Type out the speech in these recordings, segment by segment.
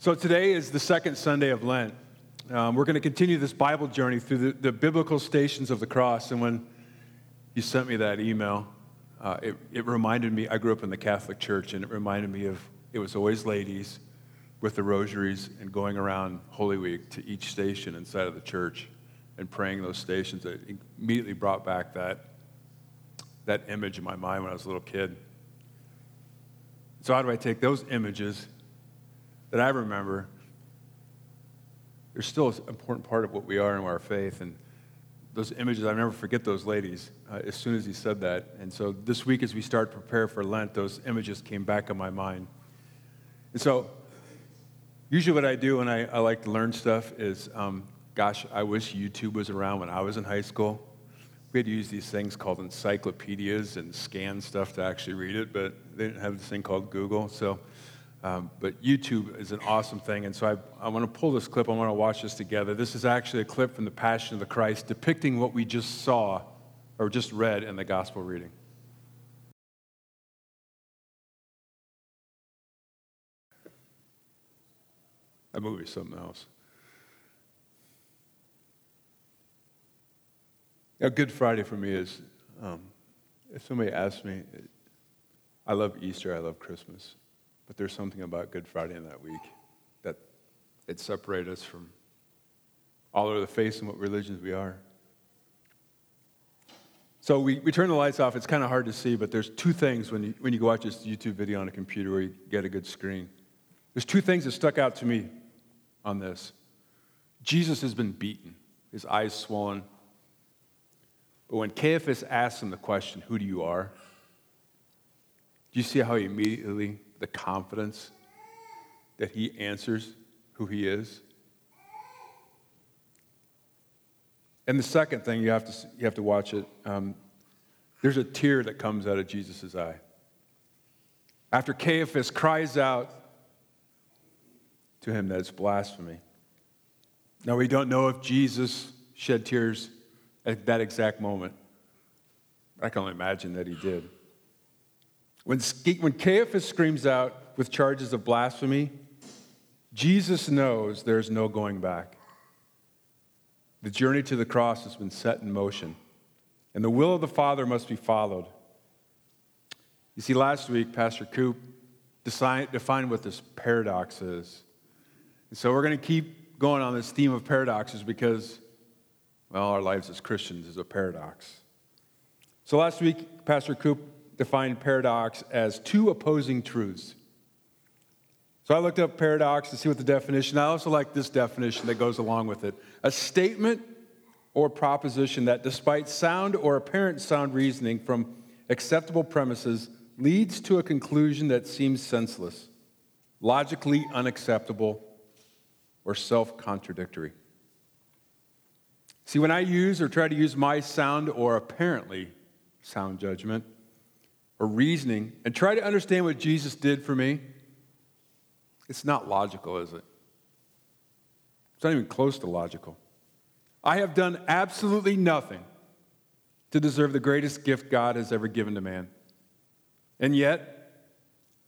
So today is the second Sunday of Lent. Um, we're going to continue this Bible journey through the, the, biblical stations of the cross. And when you sent me that email, uh, it, it reminded me, I grew up in the Catholic Church, and it reminded me of it was always ladies with the rosaries and going around Holy Week to each station inside of the church and praying those stations. It immediately brought back that, that image in my mind when I was a little kid. So, how do I take those images that I remember, they're still an important part of what we are in our faith. And those images, I never forget those ladies uh, as soon as he said that. And so this week, as we start to prepare for Lent, those images came back in my mind. And so, usually, what I do when I, I like to learn stuff is, um, gosh, I wish YouTube was around when I was in high school. We had to use these things called encyclopedias and scan stuff to actually read it, but they didn't have this thing called Google. So um, but YouTube is an awesome thing. And so I, I want to pull this clip. I want to watch this together. This is actually a clip from the Passion of the Christ depicting what we just saw or just read in the gospel reading. That movie is something else. Now, Good Friday for me is um, if somebody asks me, I love Easter, I love Christmas. But there's something about Good Friday in that week that it separates us from all over the face and what religions we are. So we, we turn the lights off. It's kind of hard to see, but there's two things when you, when you go watch this YouTube video on a computer where you get a good screen. There's two things that stuck out to me on this. Jesus has been beaten, his eyes swollen. But when Caiaphas asks him the question, Who do you are? Do you see how he immediately the confidence that he answers who he is. And the second thing, you have to, you have to watch it. Um, there's a tear that comes out of Jesus' eye. After Caiaphas cries out to him that it's blasphemy. Now, we don't know if Jesus shed tears at that exact moment. I can only imagine that he did. When, when Caiaphas screams out with charges of blasphemy, Jesus knows there's no going back. The journey to the cross has been set in motion, and the will of the Father must be followed. You see, last week, Pastor Coop defined what this paradox is. And so we're going to keep going on this theme of paradoxes because, well, our lives as Christians is a paradox. So last week, Pastor Coop defined paradox as two opposing truths. So I looked up paradox to see what the definition. I also like this definition that goes along with it. A statement or proposition that despite sound or apparent sound reasoning from acceptable premises leads to a conclusion that seems senseless, logically unacceptable, or self-contradictory. See, when I use or try to use my sound or apparently sound judgment, or reasoning and try to understand what Jesus did for me, it's not logical, is it? It's not even close to logical. I have done absolutely nothing to deserve the greatest gift God has ever given to man. And yet,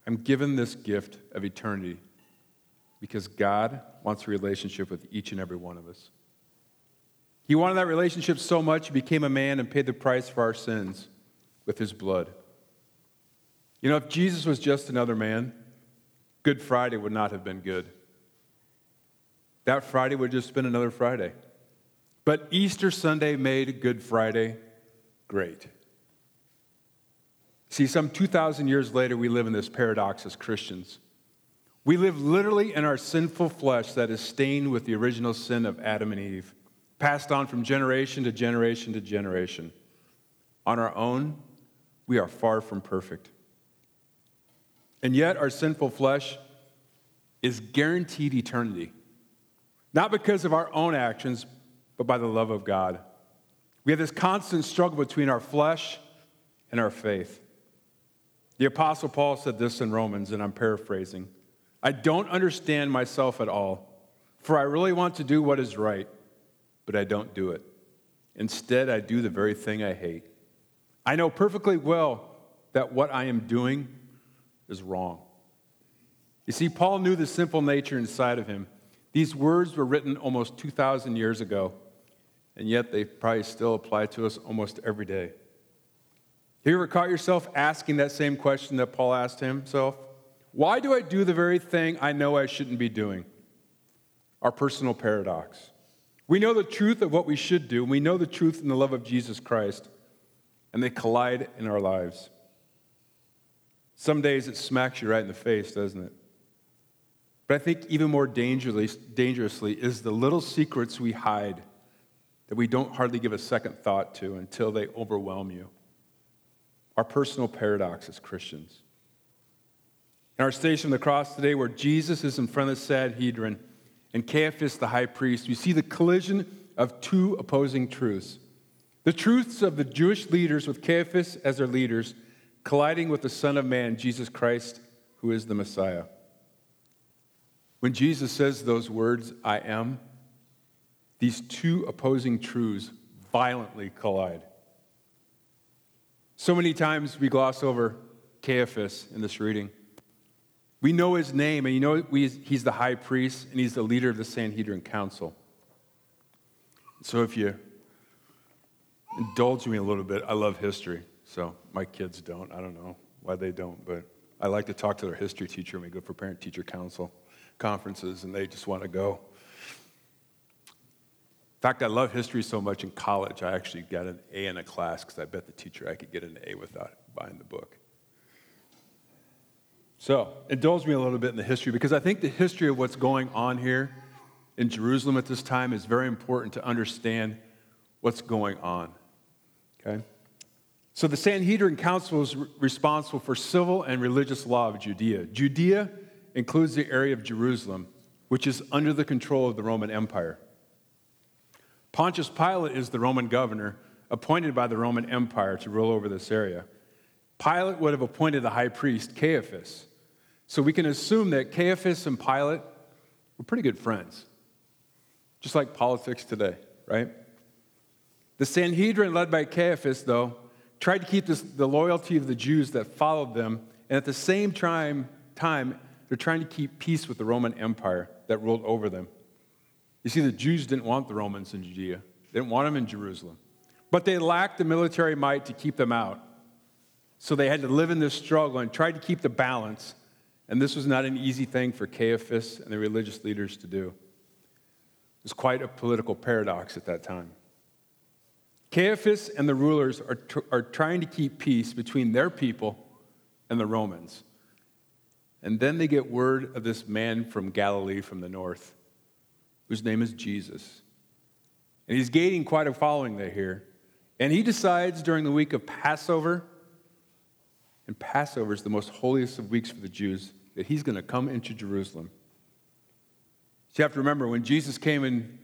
I'm given this gift of eternity because God wants a relationship with each and every one of us. He wanted that relationship so much, he became a man and paid the price for our sins with his blood. You know, if Jesus was just another man, Good Friday would not have been good. That Friday would just been another Friday. But Easter Sunday made Good Friday great. See, some 2,000 years later, we live in this paradox as Christians. We live literally in our sinful flesh that is stained with the original sin of Adam and Eve, passed on from generation to generation to generation. On our own, we are far from perfect. And yet, our sinful flesh is guaranteed eternity, not because of our own actions, but by the love of God. We have this constant struggle between our flesh and our faith. The Apostle Paul said this in Romans, and I'm paraphrasing I don't understand myself at all, for I really want to do what is right, but I don't do it. Instead, I do the very thing I hate. I know perfectly well that what I am doing is wrong. You see, Paul knew the simple nature inside of him. These words were written almost 2,000 years ago, and yet they probably still apply to us almost every day. Have you ever caught yourself asking that same question that Paul asked himself? Why do I do the very thing I know I shouldn't be doing? Our personal paradox. We know the truth of what we should do, and we know the truth in the love of Jesus Christ, and they collide in our lives. Some days it smacks you right in the face, doesn't it? But I think even more dangerously, is the little secrets we hide that we don't hardly give a second thought to until they overwhelm you. Our personal paradox as Christians. In our station of the cross today, where Jesus is in front of the Sanhedrin and Caiaphas, the high priest, we see the collision of two opposing truths. The truths of the Jewish leaders with Caiaphas as their leaders colliding with the Son of Man, Jesus Christ, who is the Messiah. When Jesus says those words, I am, these two opposing truths violently collide. So many times we gloss over Caiaphas in this reading. We know his name, and you know he's the high priest and he's the leader of the Sanhedrin Council. So if you indulge me a little bit, I love history. So my kids don't. I don't know why they don't, but I like to talk to their history teacher when we go for parent teacher council conferences, and they just want to go. In fact, I love history so much in college, I actually got an A in a class because I bet the teacher I could get an A without buying the book. So, indulge me a little bit in the history because I think the history of what's going on here in Jerusalem at this time is very important to understand what's going on. Okay? So, the Sanhedrin Council was responsible for civil and religious law of Judea. Judea includes the area of Jerusalem, which is under the control of the Roman Empire. Pontius Pilate is the Roman governor appointed by the Roman Empire to rule over this area. Pilate would have appointed the high priest, Caiaphas. So we can assume that Caiaphas and Pilate were pretty good friends, just like politics today, right? The Sanhedrin, led by Caiaphas, though, tried to keep this, the loyalty of the Jews that followed them, and at the same time, time they're trying to keep peace with the Roman Empire that ruled over them. You see, the Jews didn't want the Romans in Judea, they didn't want them in Jerusalem. But they lacked the military might to keep them out. So they had to live in this struggle and try to keep the balance. And this was not an easy thing for Caiaphas and the religious leaders to do. It was quite a political paradox at that time. Caiaphas and the rulers are, tr- are trying to keep peace between their people and the Romans. And then they get word of this man from Galilee from the north, whose name is Jesus. And he's gaining quite a following there here. And he decides during the week of Passover, and Passover is the most holiest of weeks for the Jews, that he's going to come into Jerusalem. So you have to remember when Jesus came in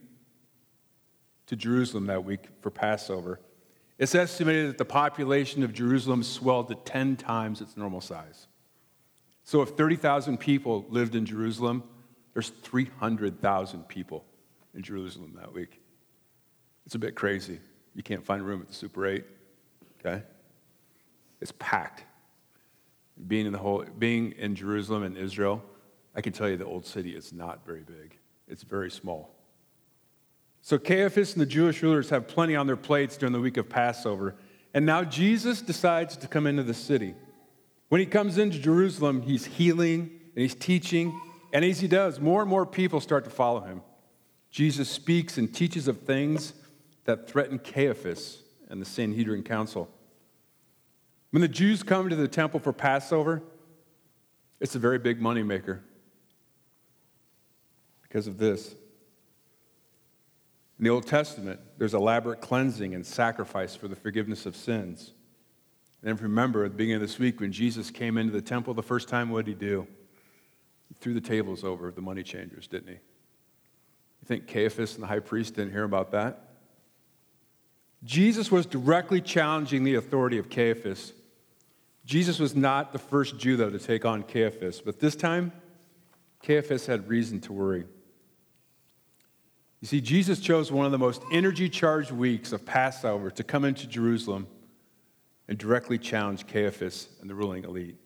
to Jerusalem that week for Passover, it's estimated that the population of Jerusalem swelled to 10 times its normal size. So if 30,000 people lived in Jerusalem, there's 300,000 people in Jerusalem that week. It's a bit crazy. You can't find room at the Super 8, okay? It's packed. Being in the whole being in Jerusalem and Israel, I can tell you the old city is not very big. It's very small. So Caiaphas and the Jewish rulers have plenty on their plates during the week of Passover. And now Jesus decides to come into the city. When he comes into Jerusalem, he's healing and he's teaching. And as he does, more and more people start to follow him. Jesus speaks and teaches of things that threaten Caiaphas and the Sanhedrin Council. When the Jews come to the temple for Passover, it's a very big moneymaker because of this. In the Old Testament, there's elaborate cleansing and sacrifice for the forgiveness of sins. And if you remember, at the beginning of this week, when Jesus came into the temple the first time, what did he do? He threw the tables over the money changers, didn't he? You think Caiaphas and the high priest didn't hear about that? Jesus was directly challenging the authority of Caiaphas. Jesus was not the first Jew, though, to take on Caiaphas, but this time, Caiaphas had reason to worry. You see, Jesus chose one of the most energy charged weeks of Passover to come into Jerusalem and directly challenge Caiaphas and the ruling elite.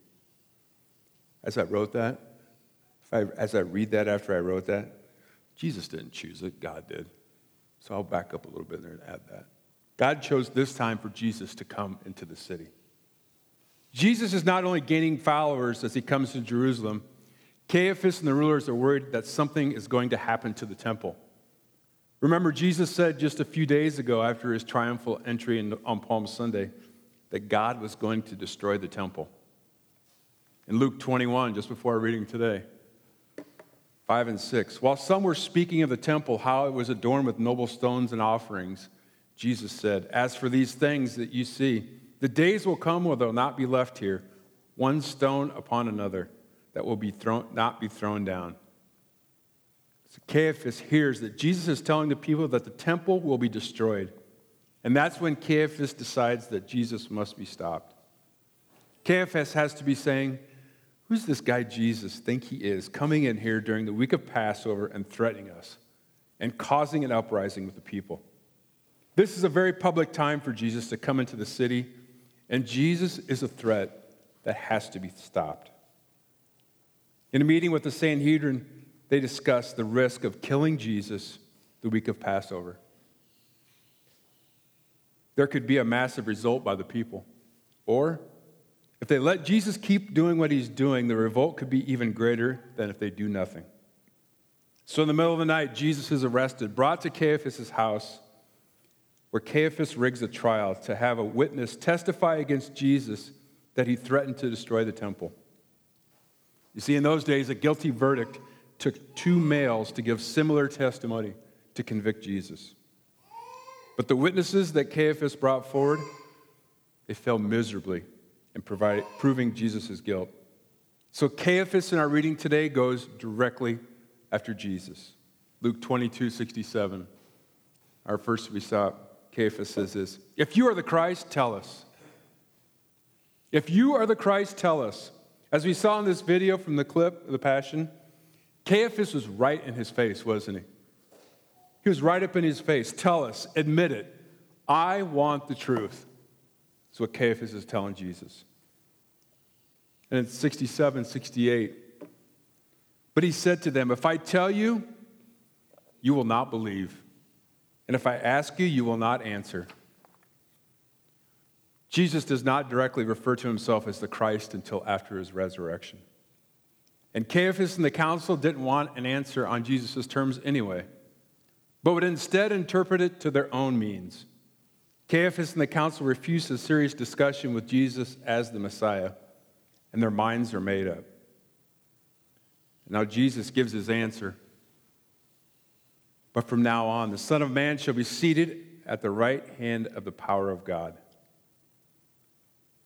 As I wrote that, I, as I read that after I wrote that, Jesus didn't choose it, God did. So I'll back up a little bit there and add that. God chose this time for Jesus to come into the city. Jesus is not only gaining followers as he comes to Jerusalem, Caiaphas and the rulers are worried that something is going to happen to the temple. Remember, Jesus said just a few days ago after his triumphal entry on Palm Sunday that God was going to destroy the temple. In Luke 21, just before our reading today, 5 and 6. While some were speaking of the temple, how it was adorned with noble stones and offerings, Jesus said, As for these things that you see, the days will come where they'll not be left here, one stone upon another, that will be thrown, not be thrown down. So Caiaphas hears that Jesus is telling the people that the temple will be destroyed. And that's when Caiaphas decides that Jesus must be stopped. Caiaphas has to be saying, Who's this guy Jesus think he is coming in here during the week of Passover and threatening us and causing an uprising with the people? This is a very public time for Jesus to come into the city, and Jesus is a threat that has to be stopped. In a meeting with the Sanhedrin, they discussed the risk of killing Jesus the week of Passover. There could be a massive result by the people, or if they let Jesus keep doing what he's doing, the revolt could be even greater than if they do nothing. So, in the middle of the night, Jesus is arrested, brought to Caiaphas' house, where Caiaphas rigs a trial to have a witness testify against Jesus that he threatened to destroy the temple. You see, in those days, a guilty verdict took two males to give similar testimony to convict Jesus. But the witnesses that Caiaphas brought forward, they failed miserably in provide, proving Jesus' guilt. So Caiaphas in our reading today goes directly after Jesus. Luke 22, 67. Our first we saw, Caiaphas says this If you are the Christ, tell us. If you are the Christ, tell us. As we saw in this video from the clip of the Passion, Caiaphas was right in his face, wasn't he? He was right up in his face. Tell us, admit it. I want the truth. That's what Caiaphas is telling Jesus. And in 67, 68, but he said to them, If I tell you, you will not believe. And if I ask you, you will not answer. Jesus does not directly refer to himself as the Christ until after his resurrection. And Caiaphas and the council didn't want an answer on Jesus' terms anyway, but would instead interpret it to their own means. Caiaphas and the council refused a serious discussion with Jesus as the Messiah, and their minds are made up. Now Jesus gives his answer. But from now on, the Son of Man shall be seated at the right hand of the power of God.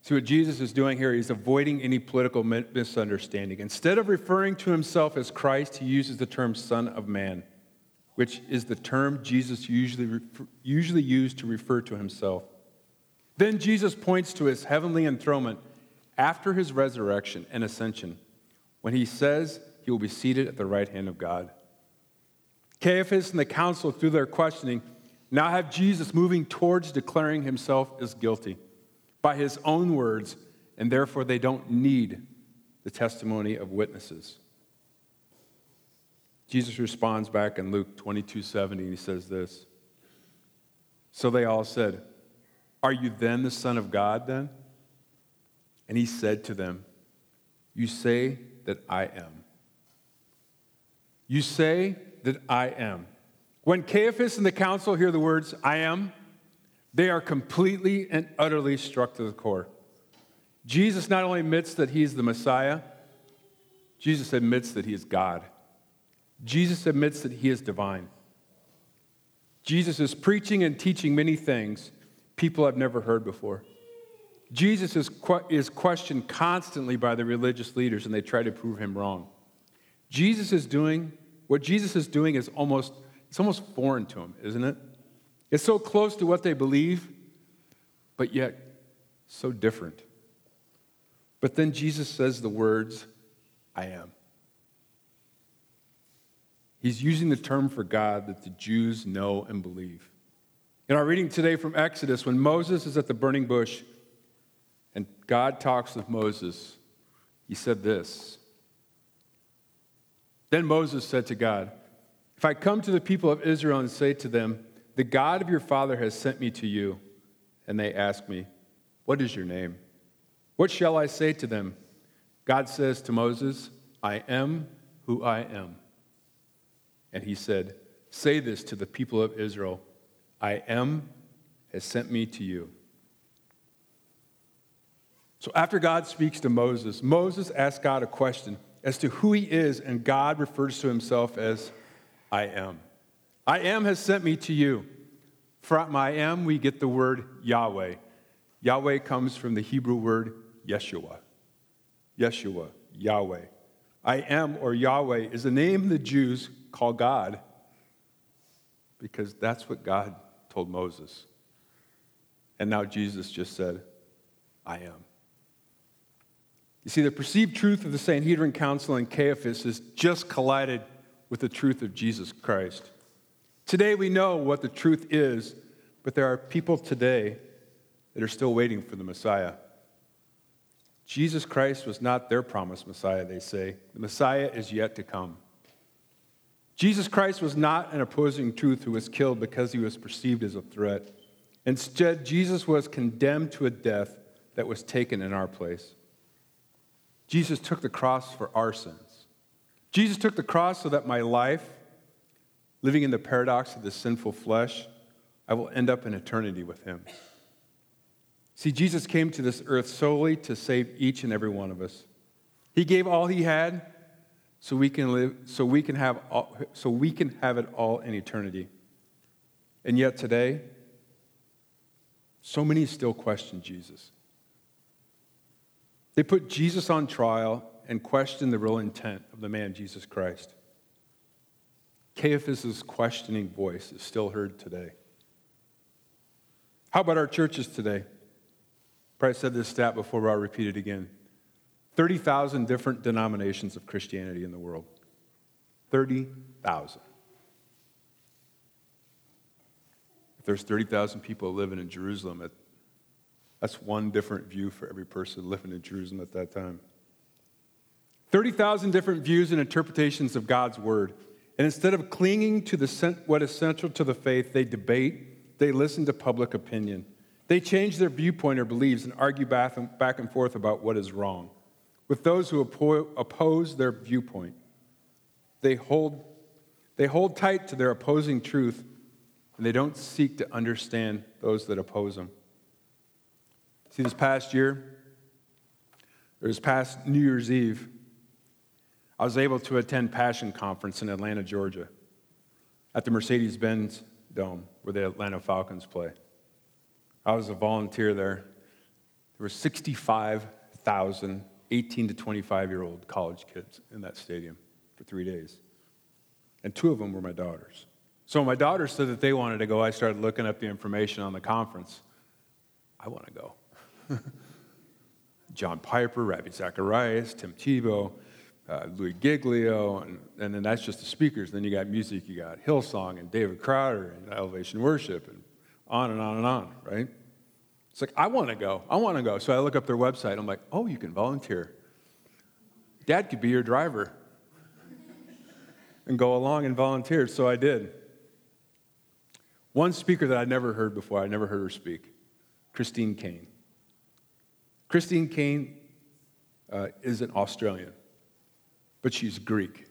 See what Jesus is doing here? He's avoiding any political misunderstanding. Instead of referring to himself as Christ, he uses the term Son of Man which is the term Jesus usually, usually used to refer to himself. Then Jesus points to his heavenly enthronement after his resurrection and ascension when he says he will be seated at the right hand of God. Caiaphas and the council, through their questioning, now have Jesus moving towards declaring himself as guilty by his own words, and therefore they don't need the testimony of witnesses. Jesus responds back in Luke 22 70, and he says this. So they all said, Are you then the Son of God then? And he said to them, You say that I am. You say that I am. When Caiaphas and the council hear the words, I am, they are completely and utterly struck to the core. Jesus not only admits that he's the Messiah, Jesus admits that he is God. Jesus admits that he is divine. Jesus is preaching and teaching many things people have never heard before. Jesus is, is questioned constantly by the religious leaders, and they try to prove him wrong. Jesus is doing what Jesus is doing is almost it's almost foreign to him, isn't it? It's so close to what they believe, but yet so different. But then Jesus says the words, I am. He's using the term for God that the Jews know and believe. In our reading today from Exodus, when Moses is at the burning bush and God talks with Moses, he said this Then Moses said to God, If I come to the people of Israel and say to them, The God of your father has sent me to you, and they ask me, What is your name? What shall I say to them? God says to Moses, I am who I am. And he said, Say this to the people of Israel I am has sent me to you. So after God speaks to Moses, Moses asks God a question as to who he is, and God refers to himself as I am. I am has sent me to you. From I am, we get the word Yahweh. Yahweh comes from the Hebrew word Yeshua. Yeshua, Yahweh. I am, or Yahweh, is the name the Jews call God because that's what God told Moses. And now Jesus just said, I am. You see, the perceived truth of the Sanhedrin Council and Caiaphas has just collided with the truth of Jesus Christ. Today we know what the truth is, but there are people today that are still waiting for the Messiah. Jesus Christ was not their promised Messiah, they say. The Messiah is yet to come. Jesus Christ was not an opposing truth who was killed because he was perceived as a threat. Instead, Jesus was condemned to a death that was taken in our place. Jesus took the cross for our sins. Jesus took the cross so that my life, living in the paradox of the sinful flesh, I will end up in eternity with him. See, Jesus came to this earth solely to save each and every one of us. He gave all he had so we can live so we can have all, so we can have it all in eternity. And yet today so many still question Jesus. They put Jesus on trial and question the real intent of the man Jesus Christ. Caiaphas' questioning voice is still heard today. How about our churches today? Probably said this stat before, but I'll repeat it again. 30,000 different denominations of Christianity in the world. 30,000. If there's 30,000 people living in Jerusalem, that's one different view for every person living in Jerusalem at that time. 30,000 different views and interpretations of God's word. And instead of clinging to the, what is central to the faith, they debate, they listen to public opinion. They change their viewpoint or beliefs and argue back and, back and forth about what is wrong. With those who oppose their viewpoint, they hold, they hold tight to their opposing truth and they don't seek to understand those that oppose them. See, this past year, or this past New Year's Eve, I was able to attend Passion Conference in Atlanta, Georgia, at the Mercedes Benz Dome where the Atlanta Falcons play. I was a volunteer there. There were 65,000 18 to 25 year old college kids in that stadium for three days. And two of them were my daughters. So my daughters said that they wanted to go. I started looking up the information on the conference. I want to go. John Piper, Ravi Zacharias, Tim Tebow, uh, Louie Giglio, and, and then that's just the speakers. Then you got music, you got Hillsong and David Crowder and Elevation Worship and on and on and on, right? It's like, I want to go. I want to go. So I look up their website. I'm like, oh, you can volunteer. Dad could be your driver and go along and volunteer. So I did. One speaker that I'd never heard before, I never heard her speak, Christine Caine. Christine Caine uh, is an Australian, but she's Greek.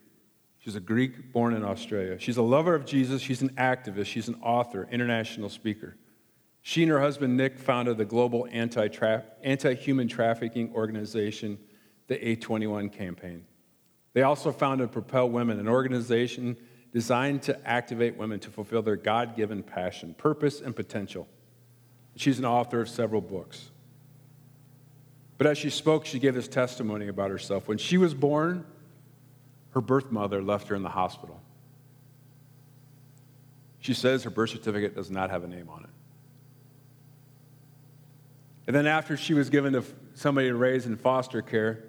She's a Greek born in Australia. She's a lover of Jesus. She's an activist. She's an author, international speaker. She and her husband Nick founded the global anti human trafficking organization, the A21 campaign. They also founded Propel Women, an organization designed to activate women to fulfill their God given passion, purpose, and potential. She's an author of several books. But as she spoke, she gave this testimony about herself. When she was born, her birth mother left her in the hospital. She says her birth certificate does not have a name on it. And then, after she was given to somebody to raise in foster care,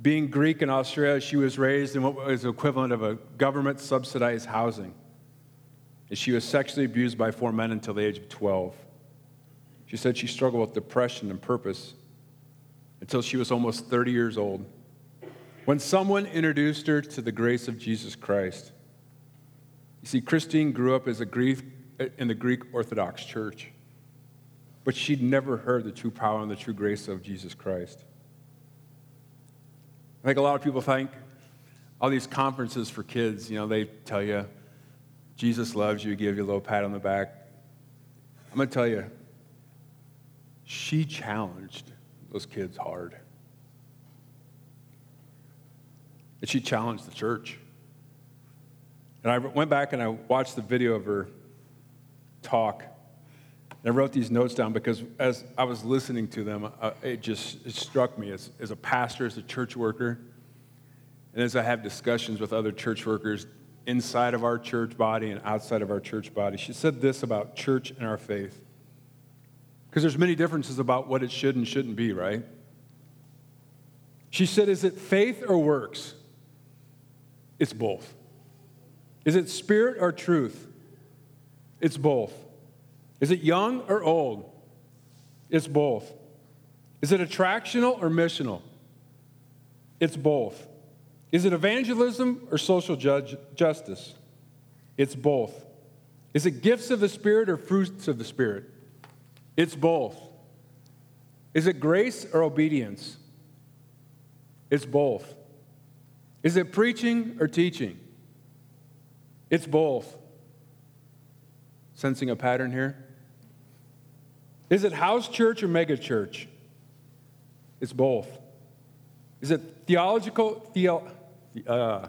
being Greek in Australia, she was raised in what was equivalent of a government subsidized housing. And she was sexually abused by four men until the age of 12. She said she struggled with depression and purpose until she was almost 30 years old. When someone introduced her to the grace of Jesus Christ. You see, Christine grew up as a Greek, in the Greek Orthodox Church, but she'd never heard the true power and the true grace of Jesus Christ. I think a lot of people think all these conferences for kids, you know, they tell you Jesus loves you, give you a little pat on the back. I'm going to tell you, she challenged those kids hard. And she challenged the church. And I went back and I watched the video of her talk. And I wrote these notes down because as I was listening to them, uh, it just it struck me as, as a pastor, as a church worker, and as I have discussions with other church workers inside of our church body and outside of our church body. She said this about church and our faith. Because there's many differences about what it should and shouldn't be, right? She said, Is it faith or works? It's both. Is it spirit or truth? It's both. Is it young or old? It's both. Is it attractional or missional? It's both. Is it evangelism or social judge, justice? It's both. Is it gifts of the Spirit or fruits of the Spirit? It's both. Is it grace or obedience? It's both. Is it preaching or teaching? It's both. Sensing a pattern here? Is it house church or mega church? It's both. Is it theological, theo, uh, I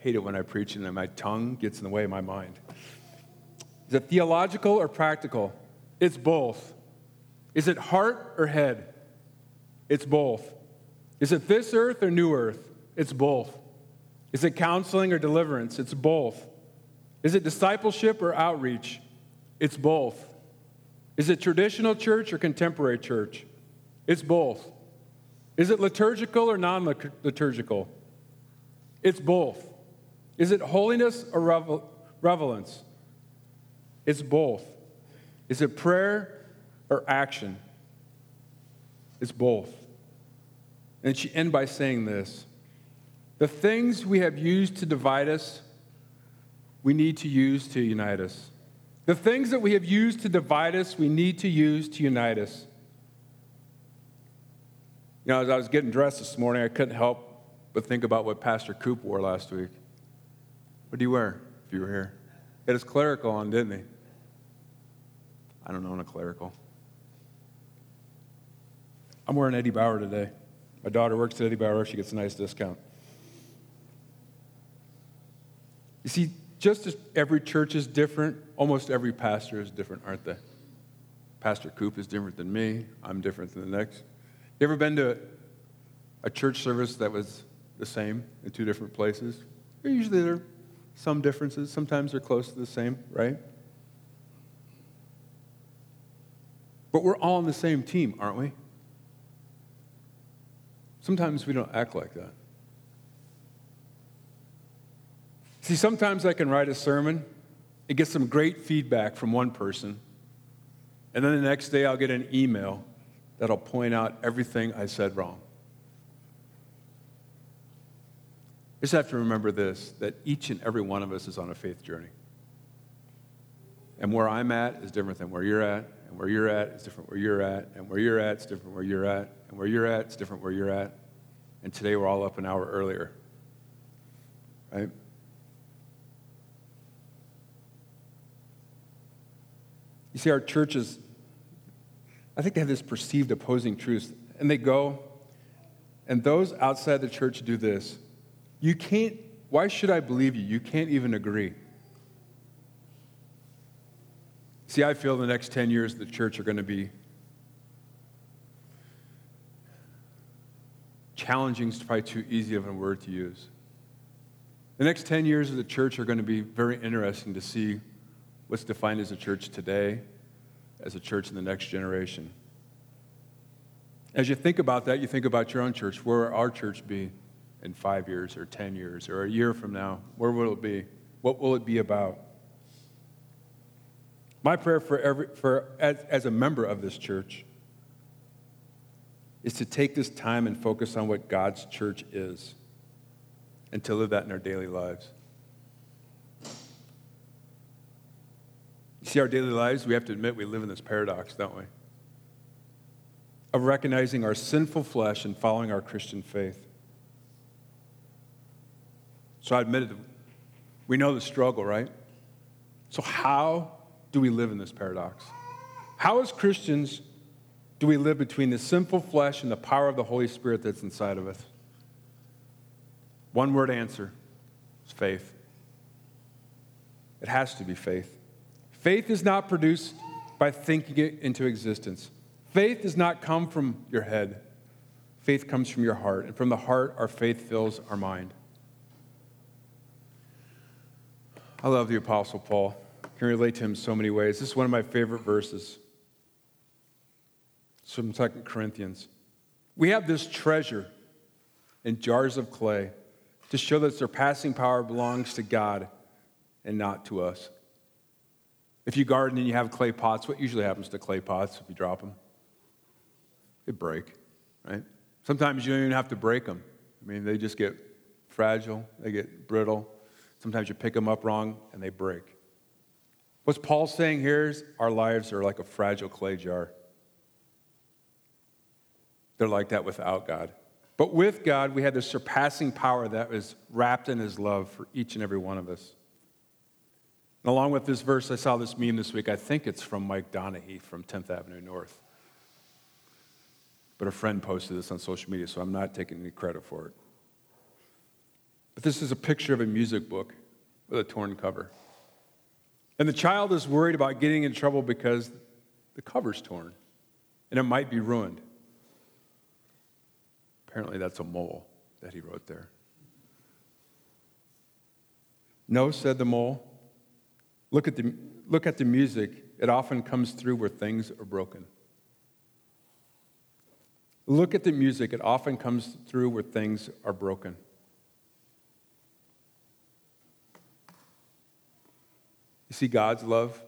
hate it when I preach and my tongue gets in the way of my mind. Is it theological or practical? It's both. Is it heart or head? It's both. Is it this earth or new earth? It's both. Is it counseling or deliverance? It's both. Is it discipleship or outreach? It's both. Is it traditional church or contemporary church? It's both. Is it liturgical or non liturgical? It's both. Is it holiness or revel- relevance? It's both. Is it prayer or action? It's both. And she end by saying this The things we have used to divide us, we need to use to unite us. The things that we have used to divide us, we need to use to unite us. You know, as I was getting dressed this morning, I couldn't help but think about what Pastor Coop wore last week. What do you wear if you were here? He had his clerical on, didn't he? I don't own a clerical. I'm wearing Eddie Bauer today. My daughter works at Eddie Bauer. She gets a nice discount. You see, just as every church is different, almost every pastor is different, aren't they? Pastor Coop is different than me. I'm different than the next. You ever been to a church service that was the same in two different places. Usually there are some differences. Sometimes they're close to the same, right? But we're all on the same team, aren't we? Sometimes we don't act like that. See, sometimes I can write a sermon and get some great feedback from one person, and then the next day I'll get an email that'll point out everything I said wrong. I just have to remember this that each and every one of us is on a faith journey. And where I'm at is different than where you're at, and where you're at is different where you're at, and where you're at is different where you're at, and where you're at is different where you're at. And today we're all up an hour earlier. Right? You see, our churches, I think they have this perceived opposing truth, and they go, and those outside the church do this you can't, why should I believe you? You can't even agree. See, I feel the next 10 years of the church are going to be challenging is probably too easy of a word to use. The next 10 years of the church are going to be very interesting to see what's defined as a church today, as a church in the next generation. As you think about that, you think about your own church. Where will our church be? in five years or 10 years or a year from now? Where will it be? What will it be about? My prayer for, every, for as, as a member of this church is to take this time and focus on what God's church is and to live that in our daily lives. See, our daily lives, we have to admit we live in this paradox, don't we? Of recognizing our sinful flesh and following our Christian faith. So I admit it, we know the struggle, right? So, how do we live in this paradox? How, as Christians, do we live between the sinful flesh and the power of the Holy Spirit that's inside of us? One word answer is faith. It has to be faith. Faith is not produced by thinking it into existence. Faith does not come from your head. Faith comes from your heart. And from the heart, our faith fills our mind. I love the Apostle Paul. I can relate to him in so many ways. This is one of my favorite verses. It's from 2 Corinthians. We have this treasure in jars of clay to show that surpassing power belongs to God and not to us. If you garden and you have clay pots, what usually happens to clay pots if you drop them? They break, right? Sometimes you don't even have to break them. I mean, they just get fragile, they get brittle. Sometimes you pick them up wrong and they break. What's Paul saying here is our lives are like a fragile clay jar. They're like that without God. But with God, we had the surpassing power that was wrapped in his love for each and every one of us. And along with this verse, I saw this meme this week. I think it's from Mike Donehey from 10th Avenue North. But a friend posted this on social media, so I'm not taking any credit for it. But this is a picture of a music book with a torn cover. And the child is worried about getting in trouble because the cover's torn and it might be ruined. Apparently, that's a mole that he wrote there. No, said the mole. Look at the, look at the music. It often comes through where things are broken. Look at the music. It often comes through where things are broken. You see, God's love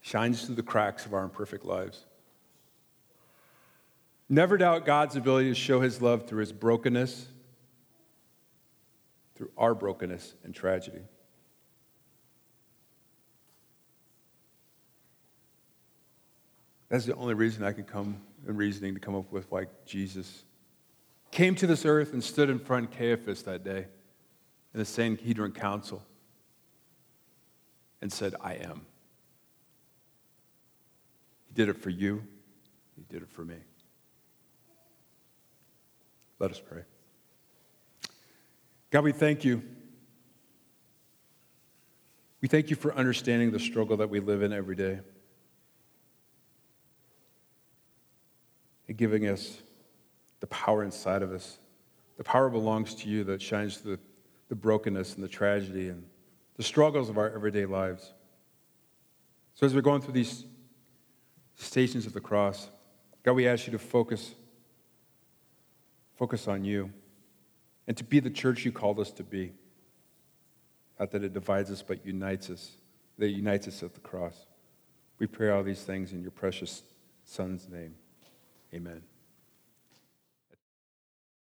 shines through the cracks of our imperfect lives. Never doubt God's ability to show his love through his brokenness, through our brokenness and tragedy. That's the only reason I can come and reasoning to come up with why Jesus came to this earth and stood in front of Caiaphas that day in the Sanhedrin Council and said, I am. He did it for you, He did it for me. Let us pray. God, we thank you. We thank you for understanding the struggle that we live in every day and giving us the power inside of us. The power belongs to you that shines through the, the brokenness and the tragedy and the struggles of our everyday lives. So, as we're going through these stations of the cross, God, we ask you to focus, focus on you, and to be the church you called us to be. Not that it divides us, but unites us, that unites us at the cross. We pray all these things in your precious Son's name. Amen.